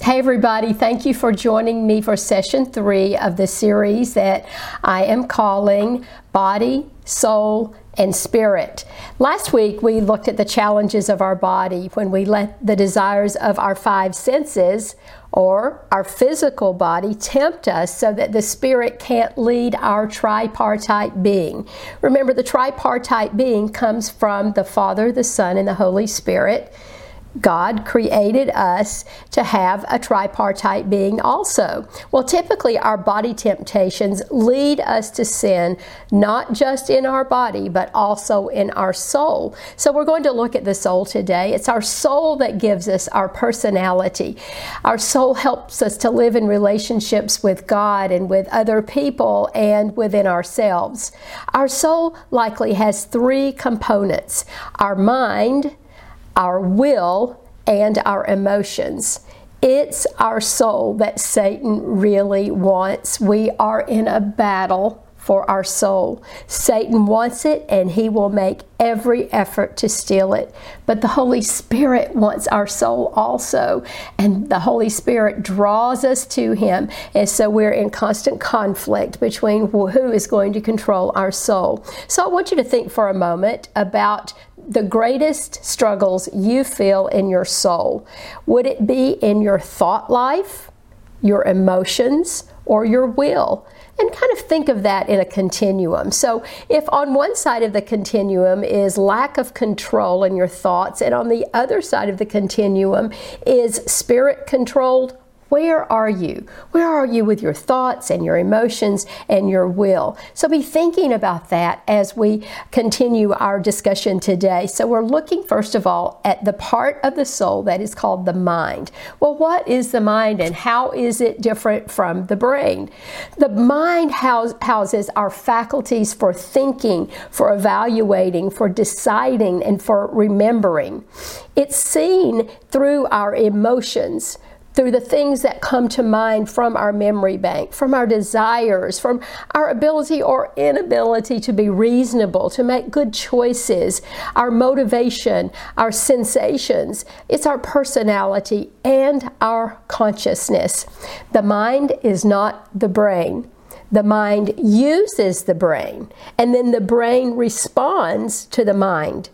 Hey, everybody, thank you for joining me for session three of the series that I am calling Body, Soul, and Spirit. Last week, we looked at the challenges of our body when we let the desires of our five senses or our physical body tempt us so that the spirit can't lead our tripartite being. Remember, the tripartite being comes from the Father, the Son, and the Holy Spirit. God created us to have a tripartite being also. Well, typically our body temptations lead us to sin, not just in our body, but also in our soul. So we're going to look at the soul today. It's our soul that gives us our personality. Our soul helps us to live in relationships with God and with other people and within ourselves. Our soul likely has three components our mind, our will, and our emotions. It's our soul that Satan really wants. We are in a battle for our soul. Satan wants it and he will make every effort to steal it. But the Holy Spirit wants our soul also. And the Holy Spirit draws us to him. And so we're in constant conflict between who is going to control our soul. So I want you to think for a moment about the greatest struggles you feel in your soul? Would it be in your thought life, your emotions, or your will? And kind of think of that in a continuum. So, if on one side of the continuum is lack of control in your thoughts, and on the other side of the continuum is spirit controlled where are you? Where are you with your thoughts and your emotions and your will? So be thinking about that as we continue our discussion today. So we're looking first of all at the part of the soul that is called the mind. Well, what is the mind and how is it different from the brain? The mind house, houses our faculties for thinking, for evaluating, for deciding, and for remembering. It's seen through our emotions through the things that come to mind from our memory bank, from our desires, from our ability or inability to be reasonable, to make good choices, our motivation, our sensations. It's our personality and our consciousness. The mind is not the brain. The mind uses the brain, and then the brain responds to the mind.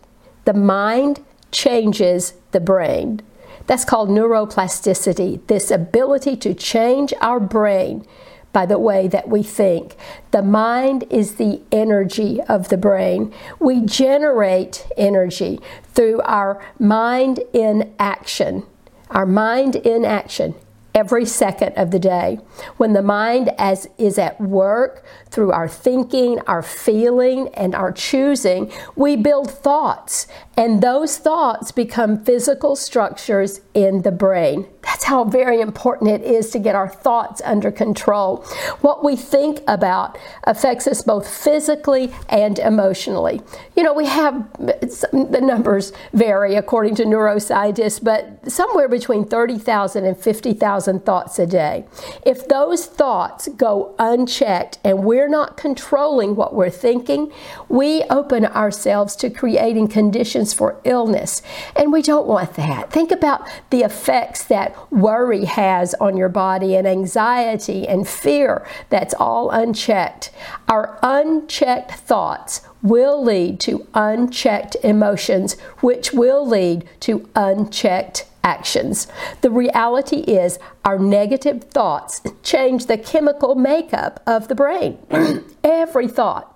The mind changes the brain. That's called neuroplasticity, this ability to change our brain by the way that we think. The mind is the energy of the brain. We generate energy through our mind in action. Our mind in action every second of the day. When the mind as is at work through our thinking, our feeling, and our choosing, we build thoughts, and those thoughts become physical structures in the brain. That's how very important it is to get our thoughts under control. What we think about affects us both physically and emotionally. You know, we have the numbers vary according to neuroscientists, but somewhere between 30,000 and 50,000 thoughts a day. If those thoughts go unchecked and we're not controlling what we're thinking, we open ourselves to creating conditions for illness. And we don't want that. Think about the effects that worry has on your body and anxiety and fear that's all unchecked. Our unchecked thoughts will lead to unchecked emotions, which will lead to unchecked actions. The reality is, our negative thoughts change the chemical makeup of the brain. Every thought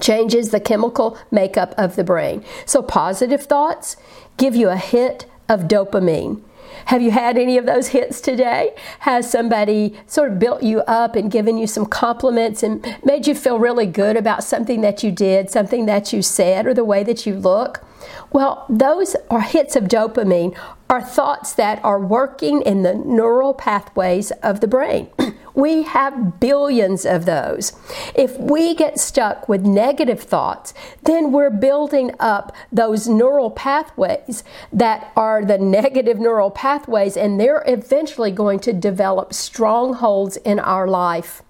changes the chemical makeup of the brain. So, positive thoughts give you a hit of dopamine. Have you had any of those hits today? Has somebody sort of built you up and given you some compliments and made you feel really good about something that you did, something that you said, or the way that you look? Well, those are hits of dopamine, are thoughts that are working in the neural pathways of the brain. We have billions of those. If we get stuck with negative thoughts, then we're building up those neural pathways that are the negative neural pathways, and they're eventually going to develop strongholds in our life.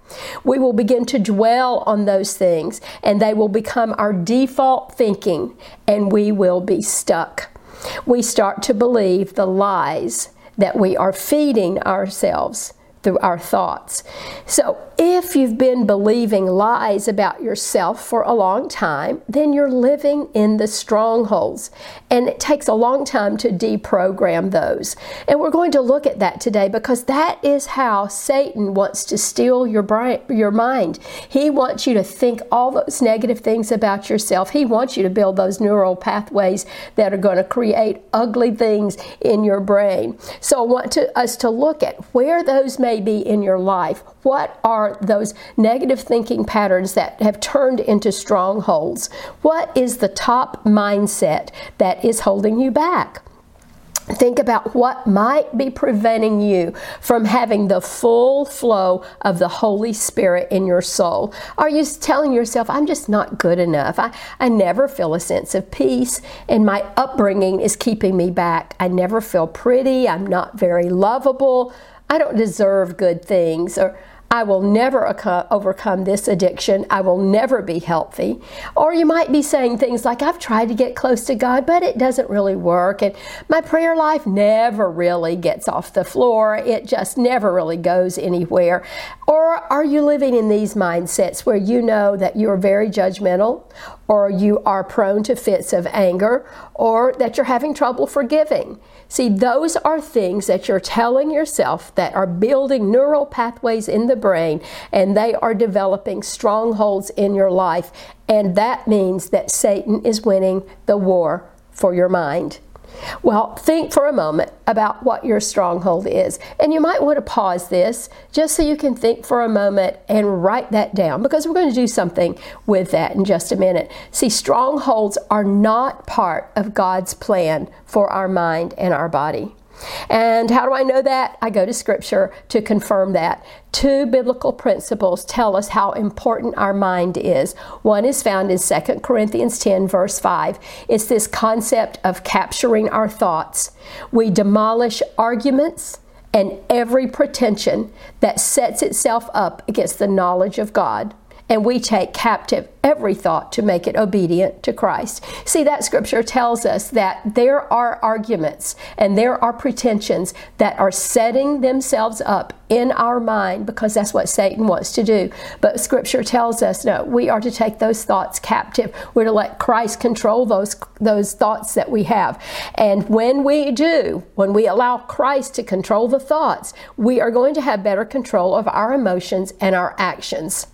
We will begin to dwell on those things, and they will become our default thinking, and we will be stuck. We start to believe the lies that we are feeding ourselves through our thoughts. So, if you've been believing lies about yourself for a long time, then you're living in the strongholds. And it takes a long time to deprogram those. And we're going to look at that today because that is how Satan wants to steal your brain, your mind. He wants you to think all those negative things about yourself. He wants you to build those neural pathways that are going to create ugly things in your brain. So I want to, us to look at where those may be in your life. What are those negative thinking patterns that have turned into strongholds? What is the top mindset that is holding you back? Think about what might be preventing you from having the full flow of the Holy Spirit in your soul. Are you telling yourself, I'm just not good enough? I, I never feel a sense of peace, and my upbringing is keeping me back. I never feel pretty. I'm not very lovable. I don't deserve good things, or I will never overcome this addiction. I will never be healthy. Or you might be saying things like, I've tried to get close to God, but it doesn't really work. And my prayer life never really gets off the floor. It just never really goes anywhere. Or are you living in these mindsets where you know that you're very judgmental, or you are prone to fits of anger, or that you're having trouble forgiving? See, those are things that you're telling yourself that are building neural pathways in the brain and they are developing strongholds in your life. And that means that Satan is winning the war for your mind. Well, think for a moment about what your stronghold is. And you might want to pause this just so you can think for a moment and write that down because we're going to do something with that in just a minute. See, strongholds are not part of God's plan for our mind and our body. And how do I know that? I go to Scripture to confirm that. Two biblical principles tell us how important our mind is. One is found in 2 Corinthians 10, verse 5. It's this concept of capturing our thoughts. We demolish arguments and every pretension that sets itself up against the knowledge of God and we take captive every thought to make it obedient to Christ. See, that scripture tells us that there are arguments and there are pretensions that are setting themselves up in our mind because that's what Satan wants to do. But scripture tells us no, we are to take those thoughts captive. We're to let Christ control those those thoughts that we have. And when we do, when we allow Christ to control the thoughts, we are going to have better control of our emotions and our actions.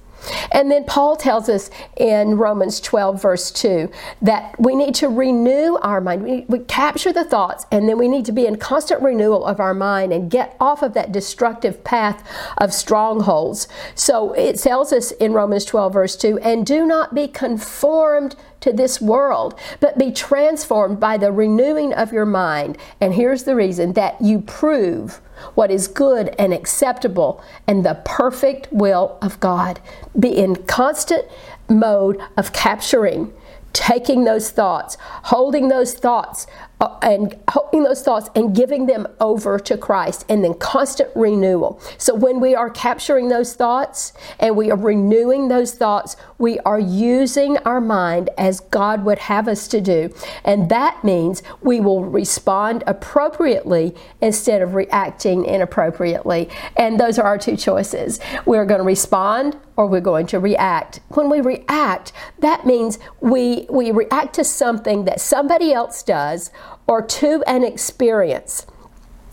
And then Paul tells us in Romans 12, verse 2, that we need to renew our mind. We, we, capture the thoughts, and then we need to be in constant renewal of our mind and get off of that destructive path of strongholds. So it tells us in Romans 12, verse 2, and do not be conformed to this world, but be transformed by the renewing of your mind. And here's the reason that you prove what is good and acceptable and the perfect will of God. Be in constant mode of capturing, taking those thoughts, holding those thoughts, uh, and holding those thoughts and giving them over to Christ and then constant renewal. So when we are capturing those thoughts and we are renewing those thoughts, we are using our mind as God would have us to do. And that means we will respond appropriately instead of reacting inappropriately. And those are our two choices. We're going to respond or we're going to react. When we react, that means we, we react to something that somebody else does or to an experience.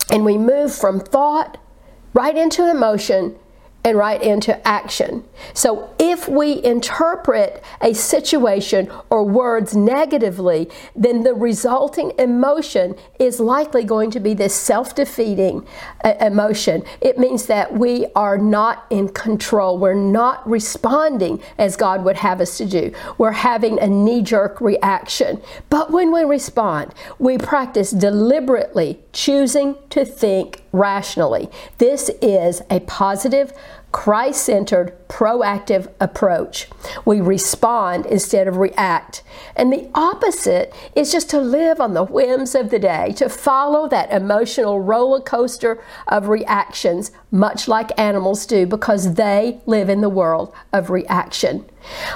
And we move from thought right into emotion and right into action. So if we interpret a situation or words negatively, then the resulting emotion is likely going to be this self defeating uh, emotion. It means that we are not in control. We're not responding as God would have us to do. We're having a knee jerk reaction. But when we respond, we practice deliberately choosing to think rationally. This is a positive Christ centered, proactive approach. We respond instead of react. And the opposite is just to live on the whims of the day, to follow that emotional roller coaster of reactions, much like animals do, because they live in the world of reaction.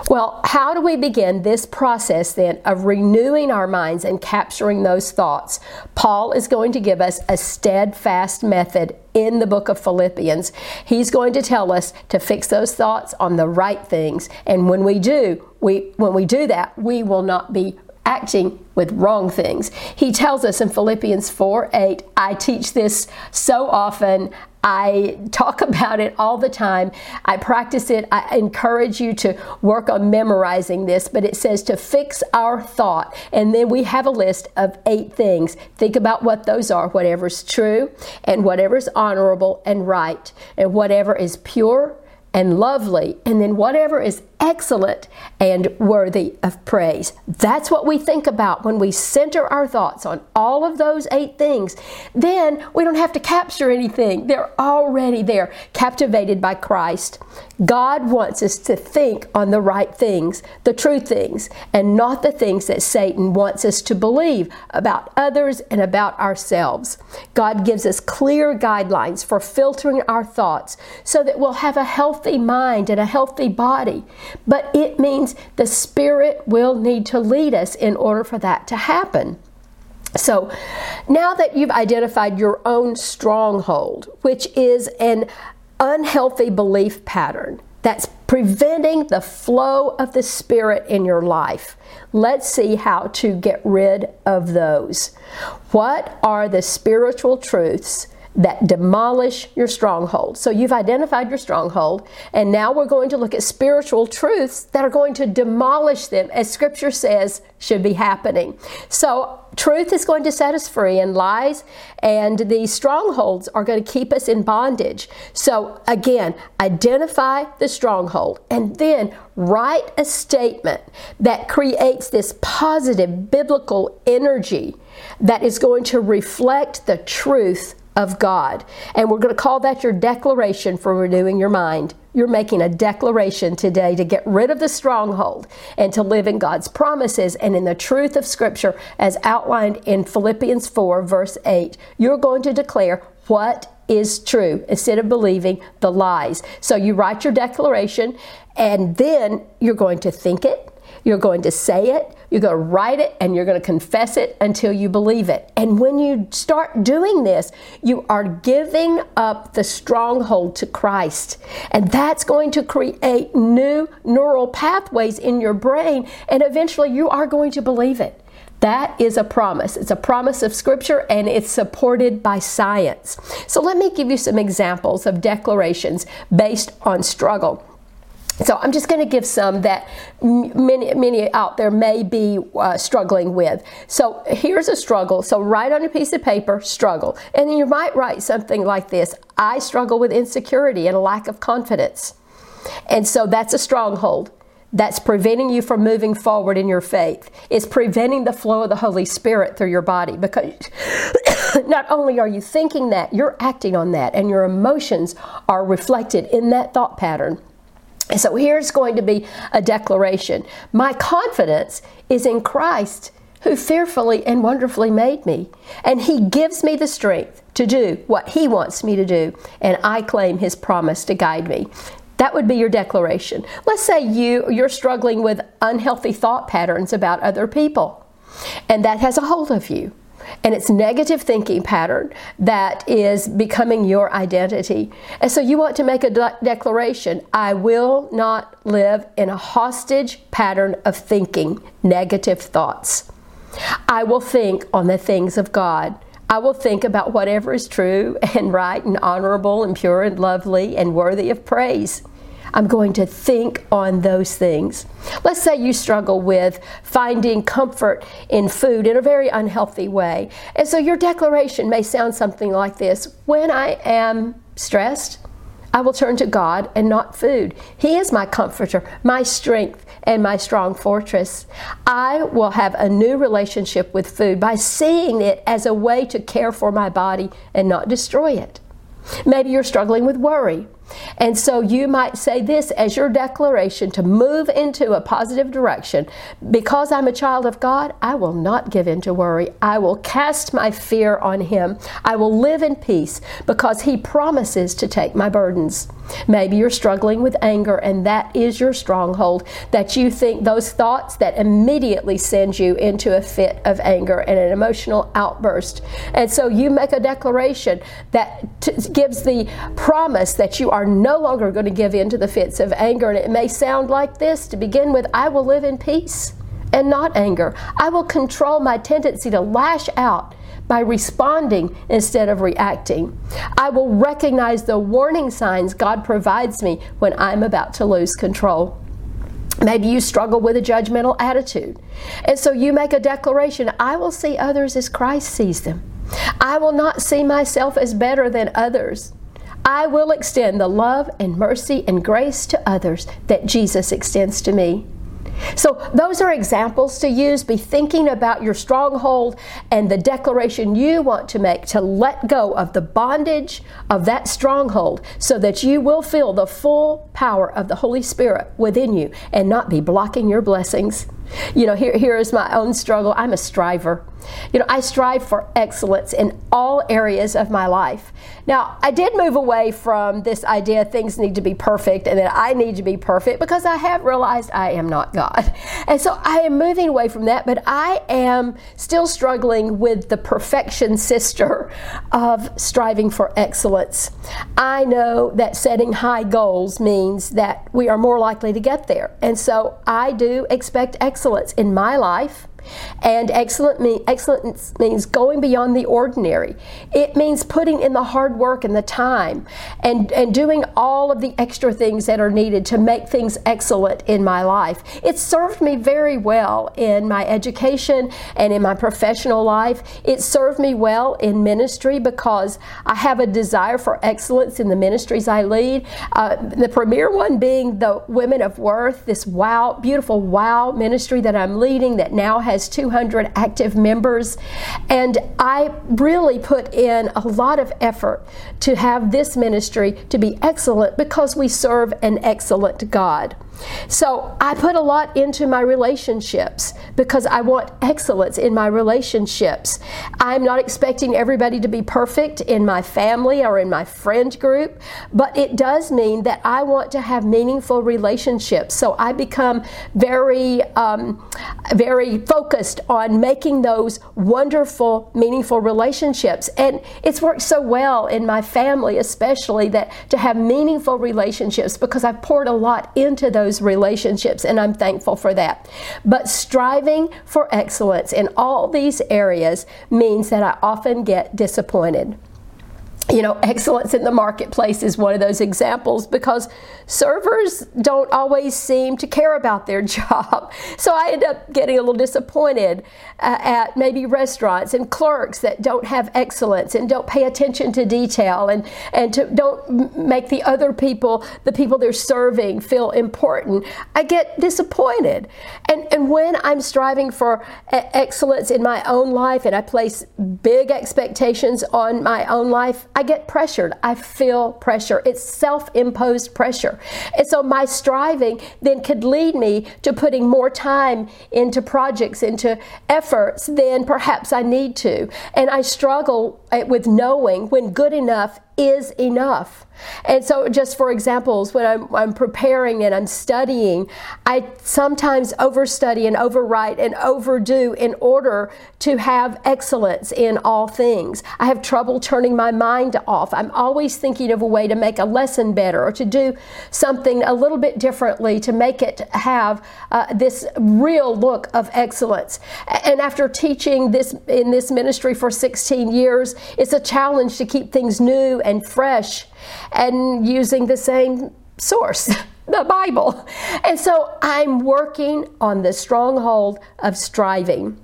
Well, how do we begin this process then of renewing our minds and capturing those thoughts? Paul is going to give us a steadfast method in the book of Philippians. He's going to tell us to fix those thoughts on the right things. And when we do, we when we do that, we will not be acting with wrong things. He tells us in Philippians 4 8, I teach this so often. I talk about it all the time. I practice it. I encourage you to work on memorizing this, but it says to fix our thought. And then we have a list of eight things. Think about what those are whatever's true, and whatever's honorable and right, and whatever is pure and lovely, and then whatever is excellent and worthy of praise. That's what we think about when we center our thoughts on all of those eight things. Then we don't have to capture anything, they're already there, captivated by Christ. God wants us to think on the right things, the true things, and not the things that Satan wants us to believe about others and about ourselves. God gives us clear guidelines for filtering our thoughts so that we'll have a healthy mind and a healthy body. But it means the Spirit will need to lead us in order for that to happen. So now that you've identified your own stronghold, which is an unhealthy belief pattern that's preventing the flow of the Spirit in your life, let's see how to get rid of those. What are the spiritual truths? That demolish your stronghold. So you've identified your stronghold, and now we're going to look at spiritual truths that are going to demolish them, as Scripture says should be happening. So truth is going to set us free, and lies and these strongholds are going to keep us in bondage. So again, identify the stronghold, and then write a statement that creates this positive biblical energy that is going to reflect the truth of God. And we're going to call that your declaration for renewing your mind. You're making a declaration today to get rid of the stronghold and to live in God's promises and in the truth of Scripture as outlined in Philippians 4, verse 8. You're going to declare what is true instead of believing the lies. So you write your declaration and then you're going to think it you're going to say it, you're going to write it, and you're going to confess it until you believe it. And when you start doing this, you are giving up the stronghold to Christ. And that's going to create new neural pathways in your brain, and eventually you are going to believe it. That is a promise. It's a promise of Scripture and it's supported by science. So let me give you some examples of declarations based on struggle. So I'm just going to give some that many many out there may be uh, struggling with. So here's a struggle. So write on a piece of paper struggle, and then you might write something like this: I struggle with insecurity and a lack of confidence, and so that's a stronghold. That's preventing you from moving forward in your faith. It's preventing the flow of the Holy Spirit through your body because not only are you thinking that, you're acting on that, and your emotions are reflected in that thought pattern. So here's going to be a declaration. My confidence is in Christ who fearfully and wonderfully made me. And He gives me the strength to do what He wants me to do. And I claim His promise to guide me. That would be your declaration. Let's say you, you're struggling with unhealthy thought patterns about other people, and that has a hold of you and it's negative thinking pattern that is becoming your identity. And so you want to make a de- declaration I will not live in a hostage pattern of thinking negative thoughts. I will think on the things of God. I will think about whatever is true and right and honorable and pure and lovely and worthy of praise. I'm going to think on those things. Let's say you struggle with finding comfort in food in a very unhealthy way. And so your declaration may sound something like this When I am stressed, I will turn to God and not food. He is my comforter, my strength, and my strong fortress. I will have a new relationship with food by seeing it as a way to care for my body and not destroy it. Maybe you're struggling with worry. And so you might say this as your declaration to move into a positive direction. Because I'm a child of God, I will not give in to worry. I will cast my fear on Him. I will live in peace because He promises to take my burdens. Maybe you're struggling with anger, and that is your stronghold. That you think those thoughts that immediately send you into a fit of anger and an emotional outburst. And so you make a declaration that t- gives the promise that you are no longer going to give in to the fits of anger. And it may sound like this to begin with I will live in peace and not anger. I will control my tendency to lash out by responding instead of reacting. I will recognize the warning signs God provides me when I'm about to lose control. Maybe you struggle with a judgmental attitude. And so you make a declaration I will see others as Christ sees them. I will not see myself as better than others. I will extend the love and mercy and grace to others that Jesus extends to me. So, those are examples to use. Be thinking about your stronghold and the declaration you want to make to let go of the bondage of that stronghold so that you will feel the full power of the Holy Spirit within you and not be blocking your blessings. You know, here, here is my own struggle. I'm a striver. You know, I strive for excellence in all areas of my life. Now, I did move away from this idea things need to be perfect and that I need to be perfect because I have realized I am not God. And so I am moving away from that, but I am still struggling with the perfection sister of striving for excellence. I know that setting high goals means that we are more likely to get there. And so I do expect excellence in my life and excellent mean, excellence means going beyond the ordinary. It means putting in the hard work and the time and, and doing all of the extra things that are needed to make things excellent in my life. It served me very well in my education and in my professional life. It served me well in ministry because I have a desire for excellence in the ministries I lead. Uh, the premier one being the Women of Worth, this wow, beautiful wow ministry that I'm leading that now has has 200 active members. And I really put in a lot of effort to have this ministry to be excellent because we serve an excellent God. So I put a lot into my relationships because I want excellence in my relationships. I'm not expecting everybody to be perfect in my family or in my friend group, but it does mean that I want to have meaningful relationships. So I become very, um, very focused on making those wonderful, meaningful relationships. And it's worked so well in my family, especially that to have meaningful relationships because I've poured a lot into those those relationships, and I'm thankful for that. But striving for excellence in all these areas means that I often get disappointed you know, excellence in the marketplace is one of those examples because servers don't always seem to care about their job. So I end up getting a little disappointed uh, at maybe restaurants and clerks that don't have excellence and don't pay attention to detail and, and to, don't make the other people, the people they're serving, feel important. I get disappointed. And, and when I'm striving for excellence in my own life and I place big expectations on my own life, I get pressured. I feel pressure. It's self imposed pressure. And so my striving then could lead me to putting more time into projects, into efforts than perhaps I need to. And I struggle eh, with knowing when good enough is enough. And so, just for examples, when I'm, I'm, preparing and I'm studying, I sometimes overstudy and overwrite and overdo in order to have excellence in all things. I have trouble turning my mind off. I'm always thinking of a way to make a lesson better or to do something a little bit differently to make it have uh, this real look of excellence. And after teaching this in this ministry for 16 years, it's a challenge to keep things new and fresh and using the same source, the Bible. And so I'm working on the stronghold of striving.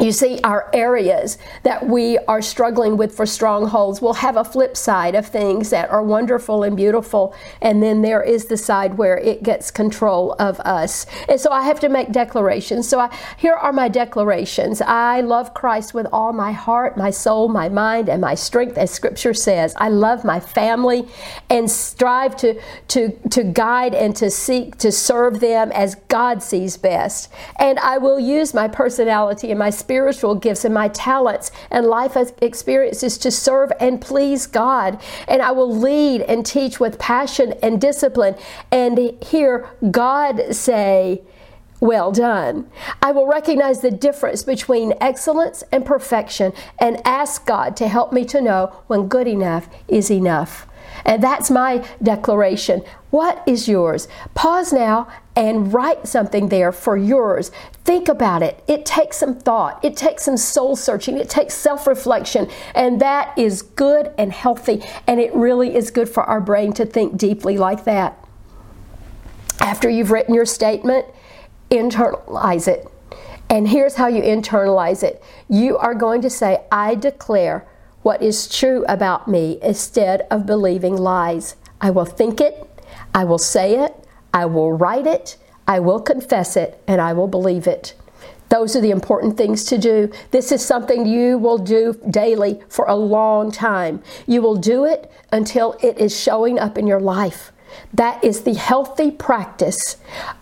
You see, our areas that we are struggling with for strongholds will have a flip side of things that are wonderful and beautiful, and then there is the side where it gets control of us. And so I have to make declarations. So I, here are my declarations. I love Christ with all my heart, my soul, my mind, and my strength, as Scripture says. I love my family and strive to, to, to guide and to seek to serve them as God sees best. And I will use my personality and my spiritual gifts and my talents and life experiences to serve and please God. And I will lead and teach with passion and discipline and hear God say, well done. I will recognize the difference between excellence and perfection and ask God to help me to know when good enough is enough. And that's my declaration. What is yours? Pause now and write something there for yours. Think about it. It takes some thought, it takes some soul searching, it takes self reflection, and that is good and healthy. And it really is good for our brain to think deeply like that. After you've written your statement, internalize it. And here's how you internalize it you are going to say, I declare what is true about me instead of believing lies. I will think it, I will say it, I will write it, I will confess it, and I will believe it. Those are the important things to do. This is something you will do daily for a long time. You will do it until it is showing up in your life. That is the healthy practice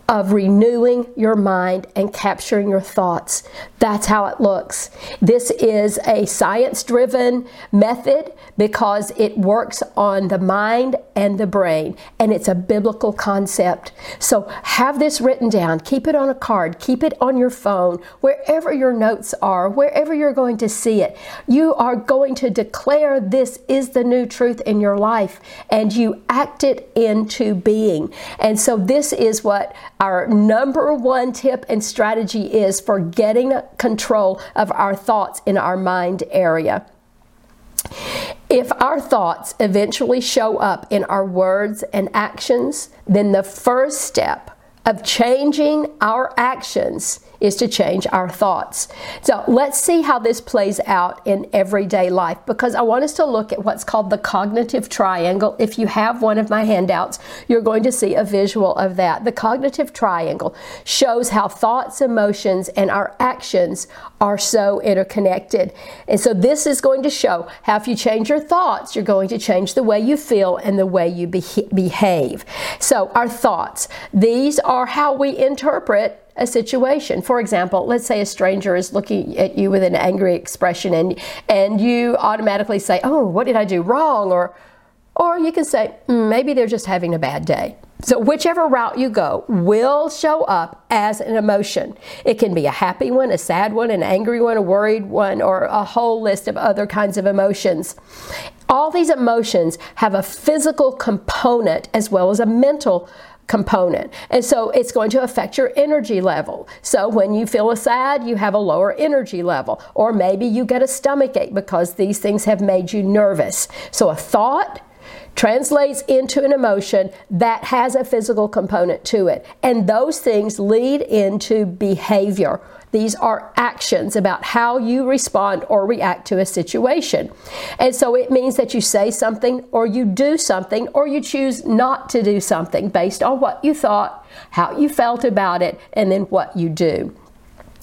of renewing your mind and capturing your thoughts. That's how it looks. This is a science driven method because it works on the mind and the brain, and it's a biblical concept. So have this written down, keep it on a card, keep it on your phone, wherever your notes are, wherever you're going to see it. You are going to declare this is the new truth in your life, and you act it into being. And so this is what our number one tip and strategy is for getting control of our thoughts in our mind area. If our thoughts eventually show up in our words and actions, then the first step of changing our actions is to change our thoughts. So let's see how this plays out in everyday life because I want us to look at what's called the cognitive triangle. If you have one of my handouts, you're going to see a visual of that. The cognitive triangle shows how thoughts, emotions, and our actions are so interconnected. And so this is going to show how if you change your thoughts, you're going to change the way you feel and the way you behave. So our thoughts, these are how we interpret a situation. For example, let's say a stranger is looking at you with an angry expression and and you automatically say, "Oh, what did I do wrong?" or or you can say, mm, "Maybe they're just having a bad day." So, whichever route you go will show up as an emotion. It can be a happy one, a sad one, an angry one, a worried one, or a whole list of other kinds of emotions. All these emotions have a physical component as well as a mental component. And so it's going to affect your energy level. So when you feel sad, you have a lower energy level. Or maybe you get a stomach ache because these things have made you nervous. So a thought, translates into an emotion that has a physical component to it. And those things lead into behavior. These are actions about how you respond or react to a situation. And so it means that you say something or you do something or you choose not to do something based on what you thought, how you felt about it, and then what you do.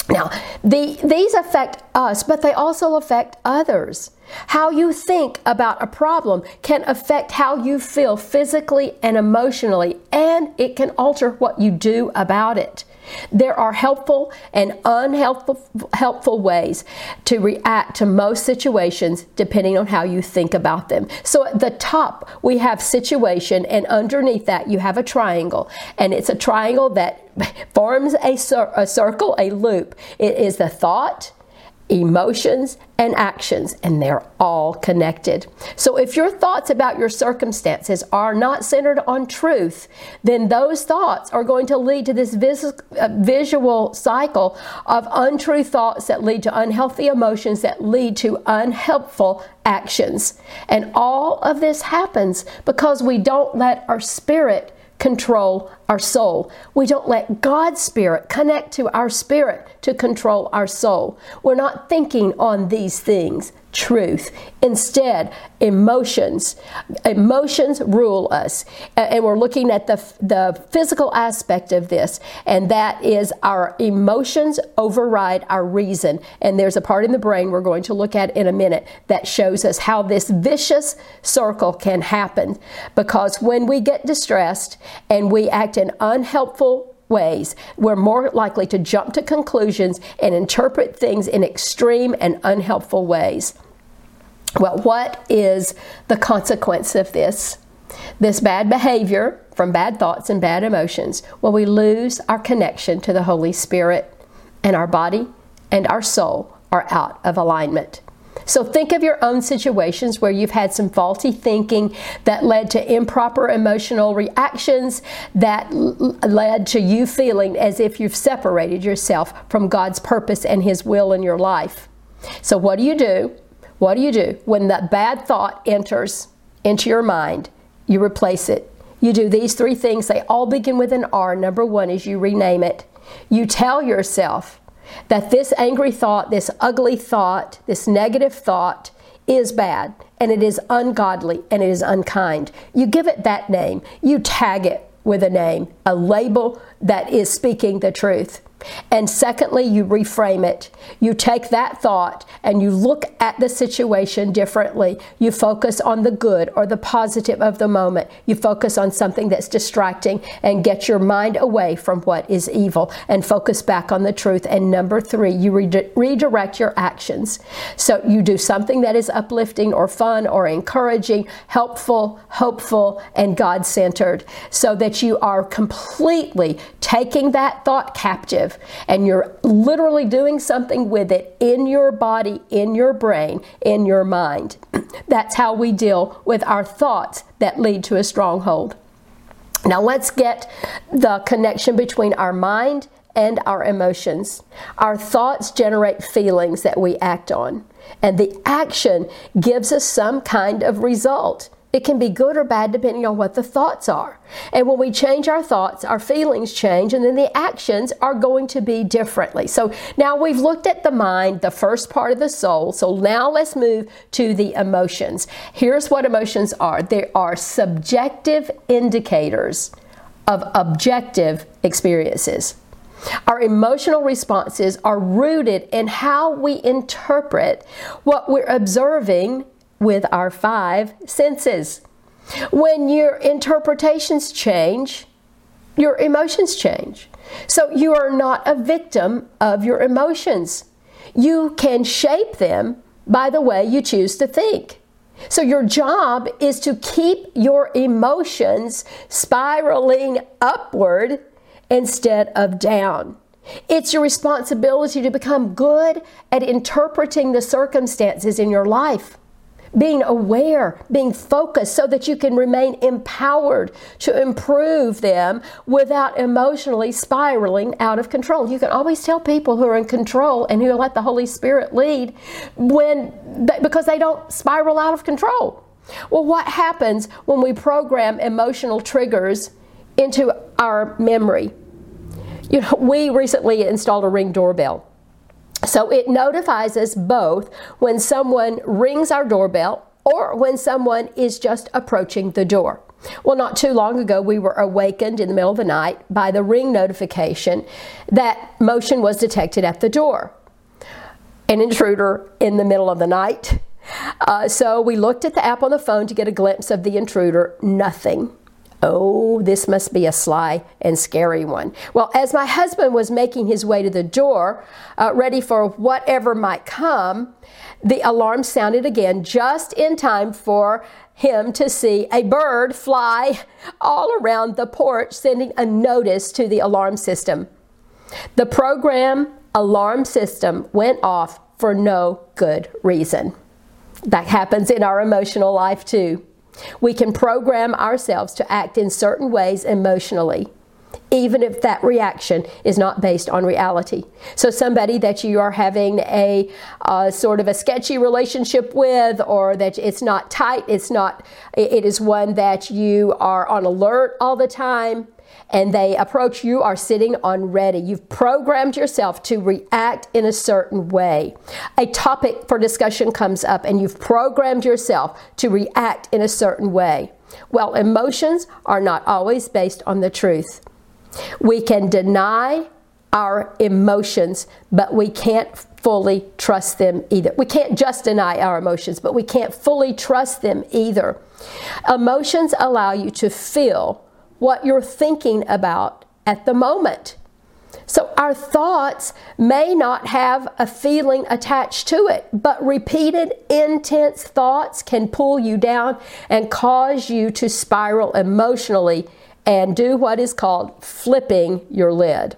Now, the, these affect us, but they also affect others. How you think about a problem can affect how you feel physically and emotionally, and it can alter what you do about it. There are helpful and unhelpful helpful ways to react to most situations depending on how you think about them. So at the top, we have situation, and underneath that, you have a triangle. And it's a triangle that forms a, cir- a circle, a loop. It is the thought, emotions, and actions, and they're all connected. So, if your thoughts about your circumstances are not centered on truth, then those thoughts are going to lead to this vis- uh, visual cycle of untrue thoughts that lead to unhealthy emotions that lead to unhelpful actions. And all of this happens because we don't let our spirit control our soul. We don't let God's Spirit connect to our spirit to control our soul. We're not thinking on these things truth. Instead, emotions. Emotions rule us. And we're looking at the, the physical aspect of this, and that is our emotions override our reason. And there's a part in the brain we're going to look at in a minute that shows us how this vicious circle can happen. Because when we get distressed and we act in unhelpful ways, we're more likely to jump to conclusions and interpret things in extreme and unhelpful ways. Well, what is the consequence of this? This bad behavior from bad thoughts and bad emotions, well, we lose our connection to the Holy Spirit, and our body and our soul are out of alignment. So think of your own situations where you've had some faulty thinking that led to improper emotional reactions that l- led to you feeling as if you've separated yourself from God's purpose and His will in your life. So, what do you do? What do you do? When that bad thought enters into your mind, you replace it. You do these three things. They all begin with an R. Number one is you rename it. You tell yourself that this angry thought, this ugly thought, this negative thought is bad and it is ungodly and it is unkind. You give it that name. You tag it with a name, a label that is speaking the truth. And secondly, you reframe it. You take that thought and you look at the situation differently. You focus on the good or the positive of the moment. You focus on something that's distracting and get your mind away from what is evil and focus back on the truth. And number three, you re- redirect your actions. So you do something that is uplifting or fun or encouraging, helpful, hopeful, and God centered so that you are completely taking that thought captive and you're literally doing something with it in your body, in your brain, in your mind. That's how we deal with our thoughts that lead to a stronghold. Now let's get the connection between our mind and our emotions. Our thoughts generate feelings that we act on, and the action gives us some kind of result. It can be good or bad depending on what the thoughts are. And when we change our thoughts, our feelings change, and then the actions are going to be differently. So now we've looked at the mind, the first part of the soul. So now let's move to the emotions. Here's what emotions are they are subjective indicators of objective experiences. Our emotional responses are rooted in how we interpret what we're observing with our five senses. When your interpretations change, your emotions change. So you are not a victim of your emotions. You can shape them by the way you choose to think. So your job is to keep your emotions spiraling upward instead of down. It's your responsibility to become good at interpreting the circumstances in your life being aware, being focused so that you can remain empowered to improve them without emotionally spiraling out of control. You can always tell people who are in control and who let the Holy Spirit lead when because they don't spiral out of control. Well, what happens when we program emotional triggers into our memory? You know, we recently installed a ring doorbell. So it notifies us both when someone rings our doorbell or when someone is just approaching the door. Well, not too long ago, we were awakened in the middle of the night by the ring notification that motion was detected at the door. An intruder in the middle of the night. Uh, so we looked at the app on the phone to get a glimpse of the intruder. Nothing. Oh, this must be a sly and scary one. Well, as my husband was making his way to the door, uh, ready for whatever might come, the alarm sounded again just in time for him to see a bird fly all around the porch, sending a notice to the alarm system. The program alarm system went off for no good reason. That happens in our emotional life too. We can program ourselves to act in certain ways emotionally, even if that reaction is not based on reality. So, somebody that you are having a uh, sort of a sketchy relationship with, or that it's not tight, it's not, it is one that you are on alert all the time. And they approach you are sitting on ready. You've programmed yourself to react in a certain way. A topic for discussion comes up and you've programmed yourself to react in a certain way. Well, emotions are not always based on the truth. We can deny our emotions, but we can't fully trust them either. We can't just deny our emotions, but we can't fully trust them either. Emotions allow you to feel what you're thinking about at the moment. So our thoughts may not have a feeling attached to it, but repeated intense thoughts can pull you down and cause you to spiral emotionally and do what is called flipping your lid.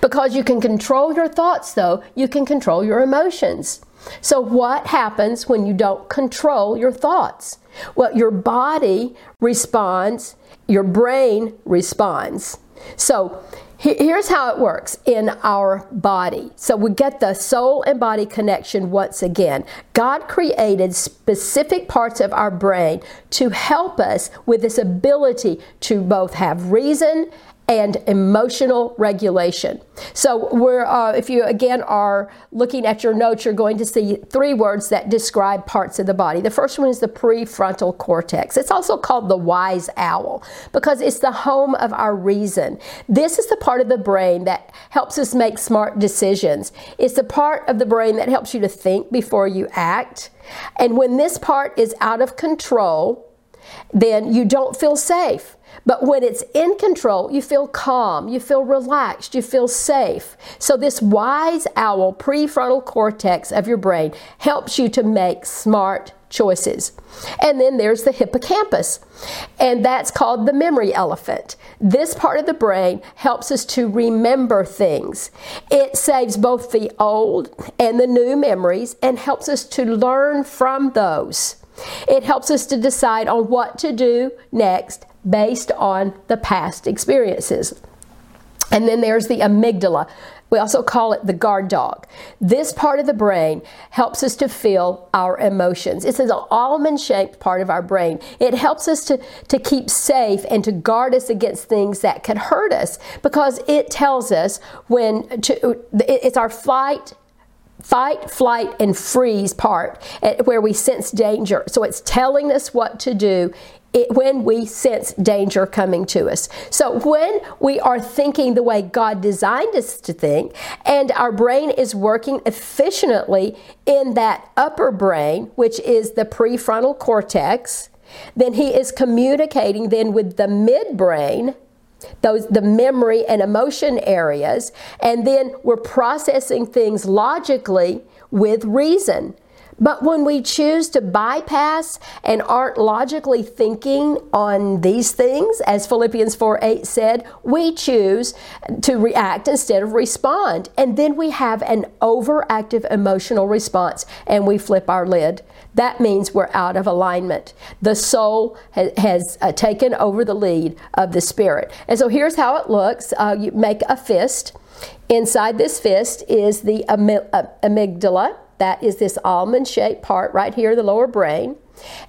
Because you can control your thoughts, though, you can control your emotions. So, what happens when you don't control your thoughts? Well, your body responds, your brain responds. So, Here's how it works in our body. So we get the soul and body connection once again. God created specific parts of our brain to help us with this ability to both have reason and emotional regulation. So, we're, uh, if you again are looking at your notes, you're going to see three words that describe parts of the body. The first one is the prefrontal cortex. It's also called the wise owl because it's the home of our reason. This is the part of the brain that helps us make smart decisions. It's the part of the brain that helps you to think before you act. And when this part is out of control, then you don't feel safe. But when it's in control, you feel calm, you feel relaxed, you feel safe. So, this wise owl prefrontal cortex of your brain helps you to make smart choices. And then there's the hippocampus, and that's called the memory elephant. This part of the brain helps us to remember things. It saves both the old and the new memories and helps us to learn from those. It helps us to decide on what to do next based on the past experiences. And then there's the amygdala. We also call it the guard dog. This part of the brain helps us to feel our emotions. It's an almond shaped part of our brain. It helps us to, to keep safe and to guard us against things that could hurt us because it tells us when to, it's our flight fight, flight, and freeze part where we sense danger. So it's telling us what to do it, when we sense danger coming to us. So, when we are thinking the way God designed us to think, and our brain is working efficiently in that upper brain, which is the prefrontal cortex, then He is communicating then with the midbrain those the memory and emotion areas and then we're processing things logically with reason but when we choose to bypass and aren't logically thinking on these things, as Philippians 4 8 said, we choose to react instead of respond. And then we have an overactive emotional response and we flip our lid. That means we're out of alignment. The soul has, uh, taken over the lead of the spirit. And so here's how it looks uh, you make a fist. Inside this fist is the uh, amygdala that is this almond shaped part right here, the lower brain.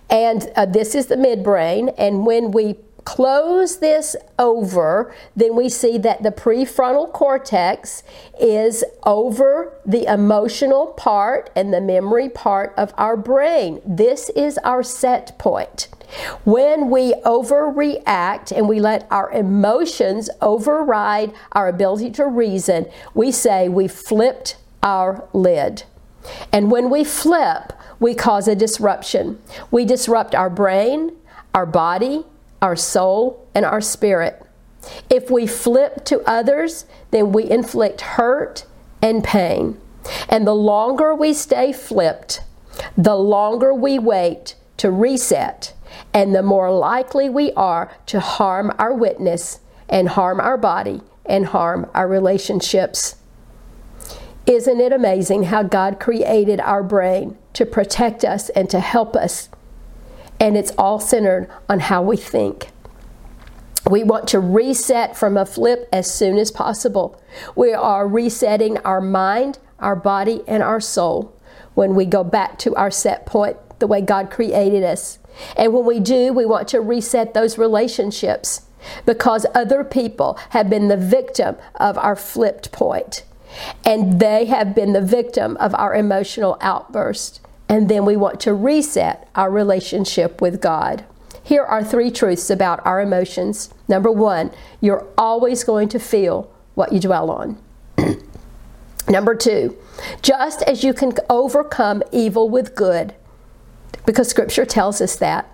And uh, this is the midbrain. And when we close this over, then we see that the prefrontal cortex is over the emotional part and the memory part of our brain. This is our set point. When we overreact and we let our emotions override our ability to reason, we say we flipped our lid. And when we flip, we cause a disruption. We disrupt our brain, our body, our soul, and our spirit. If we flip to others, then we inflict hurt and pain. And the longer we stay flipped, the longer we wait to reset, and the more likely we are to harm our witness and harm our body and harm our relationships. Isn't it amazing how God created our brain to protect us and to help us? And it's all centered on how we think. We want to reset from a flip as soon as possible. We are resetting our mind, our body, and our soul when we go back to our set point the way God created us. And when we do, we want to reset those relationships because other people have been the victim of our flipped point and they have been the victim of our emotional outburst. And then we want to reset our relationship with God. Here are three truths about our emotions. Number one, you're always going to feel what you dwell on. Number two, just as you can overcome evil with good, because Scripture tells us that,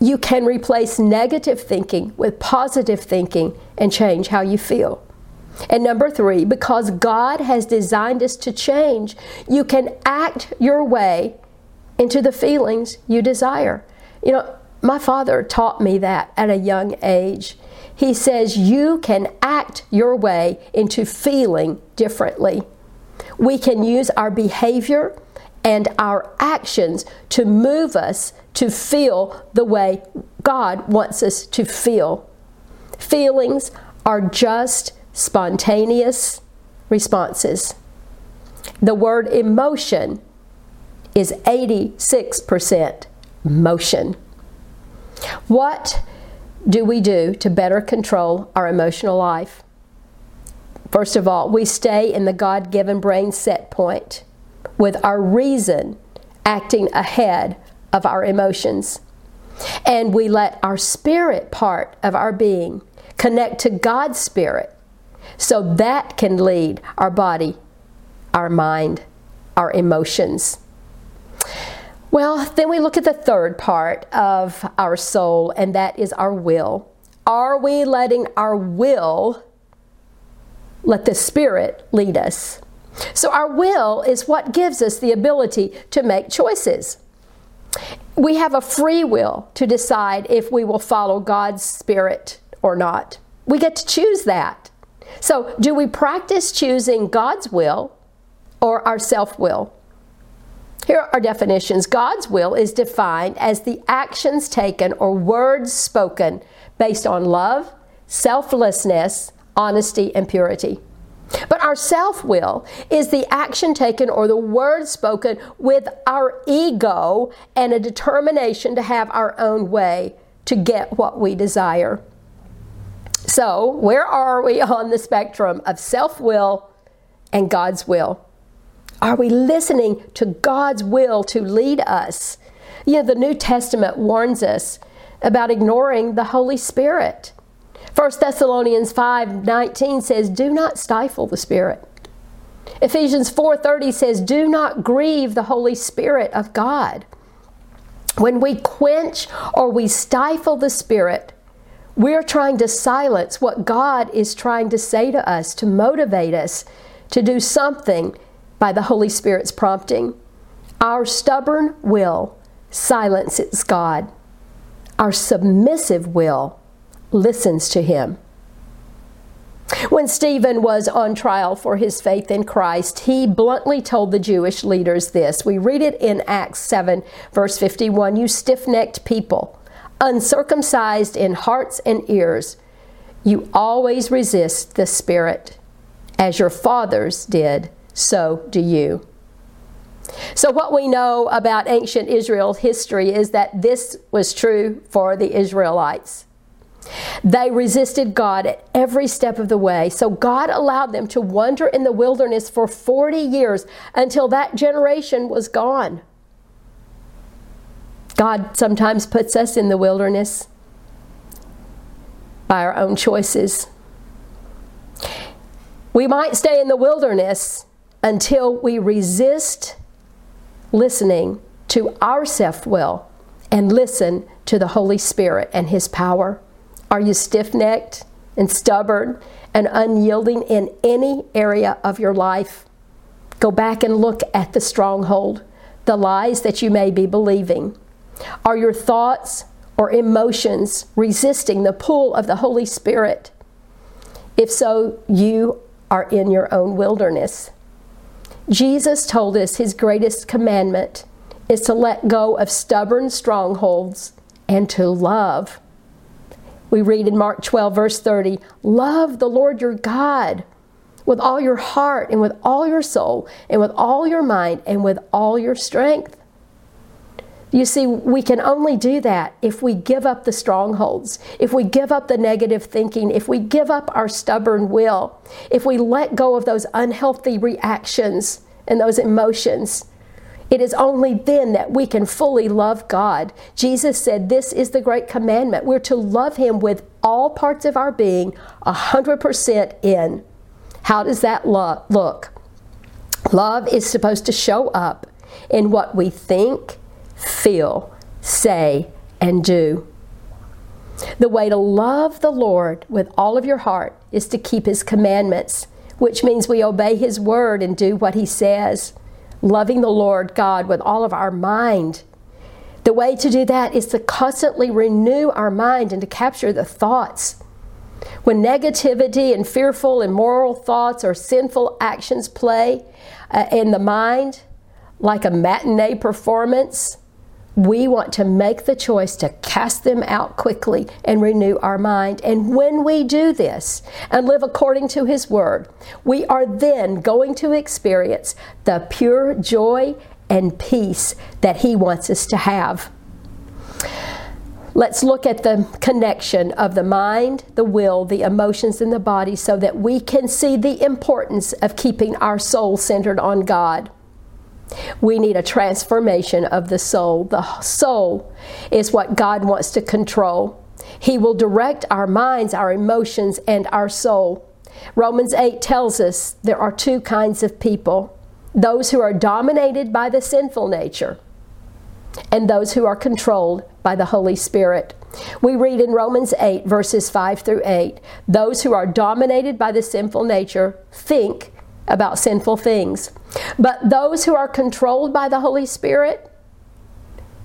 you can replace negative thinking with positive thinking and change how you feel. And number three, because God has designed us to change, you can act your way into the feelings you desire. You know, my father taught me that at a young age. He says you can act your way into feeling differently. We can use our behavior and our actions to move us to feel the way God wants us to feel. Feelings are just spontaneous responses. The word emotion is 86% motion. What do we do to better control our emotional life? First of all, we stay in the God given brain set point with our reason acting ahead of our emotions. And we let our spirit part of our being connect to God's spirit so that can lead our body, our mind, our emotions. Well, then we look at the third part of our soul, and that is our will. Are we letting our will let the Spirit lead us? So, our will is what gives us the ability to make choices. We have a free will to decide if we will follow God's Spirit or not. We get to choose that. So, do we practice choosing God's will or our self will? Here are definitions God's will is defined as the actions taken or words spoken based on love, selflessness, honesty, and purity. But our self will is the action taken or the words spoken with our ego and a determination to have our own way to get what we desire. So, where are we on the spectrum of self will and God's will? Are we listening to God's will to lead us? You know, the New Testament warns us about ignoring the Holy Spirit. 1 Thessalonians 5:19 says, "Do not stifle the Spirit." Ephesians 4:30 says, "Do not grieve the Holy Spirit of God." When we quench or we stifle the Spirit, we're trying to silence what God is trying to say to us to motivate us to do something by the Holy Spirit's prompting. Our stubborn will silences God. Our submissive will listens to Him. When Stephen was on trial for his faith in Christ, he bluntly told the Jewish leaders this. We read it in Acts 7, verse 51 You stiff necked people uncircumcised in hearts and ears, you always resist the Spirit. As your fathers did, so do you. So, what we know about ancient Israel's history is that this was true for the Israelites. They resisted God at every step of the way, so God allowed them to wander in the wilderness for 40 years until that generation was gone. God sometimes puts us in the wilderness by our own choices. We might stay in the wilderness until we resist listening to our self will and listen to the Holy Spirit and His power. Are you stiff necked and stubborn and unyielding in any area of your life? Go back and look at the stronghold, the lies that you may be believing. Are your thoughts or emotions resisting the pull of the Holy Spirit? If so, you are in your own wilderness. Jesus told us his greatest commandment is to let go of stubborn strongholds and to love. We read in Mark 12, verse 30 Love the Lord your God with all your heart and with all your soul and with all your mind and with all your strength. You see, we can only do that if we give up the strongholds, if we give up the negative thinking, if we give up our stubborn will, if we let go of those unhealthy reactions and those emotions. It is only then that we can fully love God. Jesus said, This is the great commandment. We're to love Him with all parts of our being, 100% in. How does that lo- look? Love is supposed to show up in what we think, feel, say, and do. The way to love the Lord with all of your heart is to keep His commandments, which means we obey His word and do what He says. Loving the Lord God with all of our mind. The way to do that is to constantly renew our mind and to capture the thoughts. When negativity and fearful and immoral thoughts or sinful actions play uh, in the mind, like a matinee performance, we want to make the choice to cast them out quickly and renew our mind. And when we do this and live according to His Word, we are then going to experience the pure joy and peace that He wants us to have. Let's look at the connection of the mind, the will, the emotions, and the body so that we can see the importance of keeping our soul centered on God. We need a transformation of the soul. The soul is what God wants to control. He will direct our minds, our emotions, and our soul. Romans 8 tells us there are two kinds of people those who are dominated by the sinful nature, and those who are controlled by the Holy Spirit. We read in Romans 8, verses 5 through 8 those who are dominated by the sinful nature think about sinful things. But those who are controlled by the Holy Spirit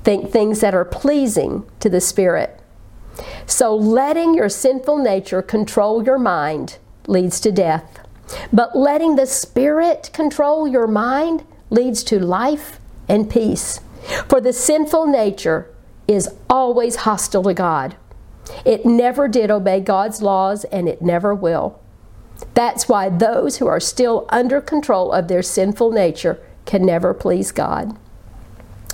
think things that are pleasing to the Spirit. So letting your sinful nature control your mind leads to death. But letting the Spirit control your mind leads to life and peace. For the sinful nature is always hostile to God. It never did obey God's laws and it never will. That's why those who are still under control of their sinful nature can never please God.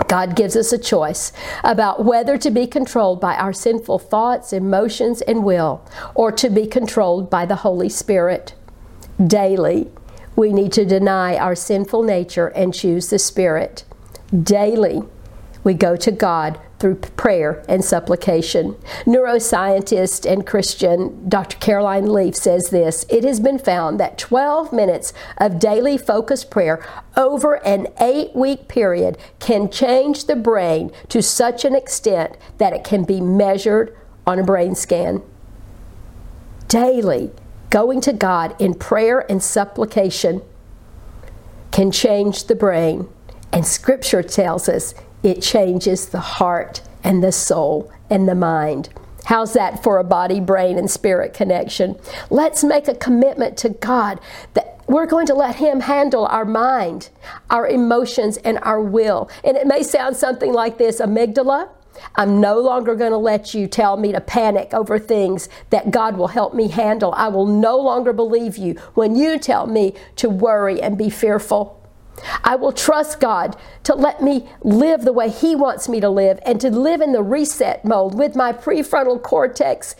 God gives us a choice about whether to be controlled by our sinful thoughts, emotions, and will, or to be controlled by the Holy Spirit. Daily, we need to deny our sinful nature and choose the Spirit. Daily, we go to God through prayer and supplication. Neuroscientist and Christian Dr. Caroline Leaf says this It has been found that 12 minutes of daily focused prayer over an eight week period can change the brain to such an extent that it can be measured on a brain scan. Daily, going to God in prayer and supplication can change the brain. And Scripture tells us it changes the heart and the soul and the mind. How's that for a body, brain, and spirit connection? Let's make a commitment to God that we're going to let Him handle our mind, our emotions, and our will. And it may sound something like this amygdala. I'm no longer going to let you tell me to panic over things that God will help me handle. I will no longer believe you when you tell me to worry and be fearful. I will trust God to let me live the way He wants me to live and to live in the reset mode with my prefrontal cortex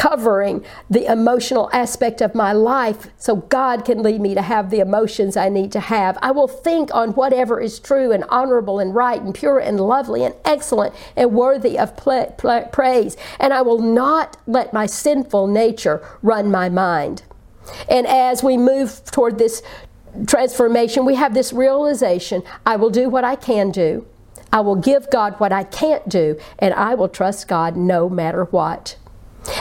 covering the emotional aspect of my life so God can lead me to have the emotions I need to have. I will think on whatever is true and honorable and right and pure and lovely and excellent and worthy of praise. And I will not let my sinful nature run my mind. And as we move toward this transformation, we have this realization I will do what I can do. I will give God what I can't do, and I will trust God no matter what.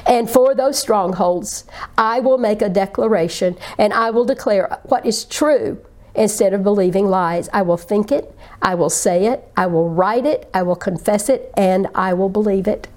And for those strongholds, I will make a declaration and I will declare what is true instead of believing lies. I will think it, I will say it, I will write it, I will confess it, and I will believe it.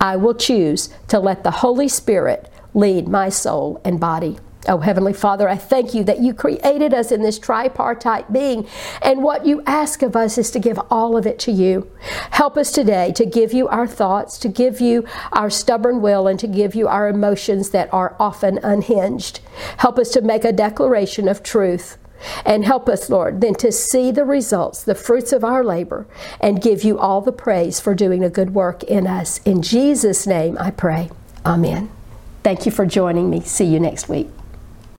I will choose to let the Holy Spirit lead my soul and body. Oh, Heavenly Father, I thank you that you created us in this tripartite being, and what you ask of us is to give all of it to you. Help us today to give you our thoughts, to give you our stubborn will, and to give you our emotions that are often unhinged. Help us to make a declaration of truth. And help us, Lord, then to see the results, the fruits of our labor, and give you all the praise for doing a good work in us. In Jesus' name I pray. Amen. Thank you for joining me. See you next week.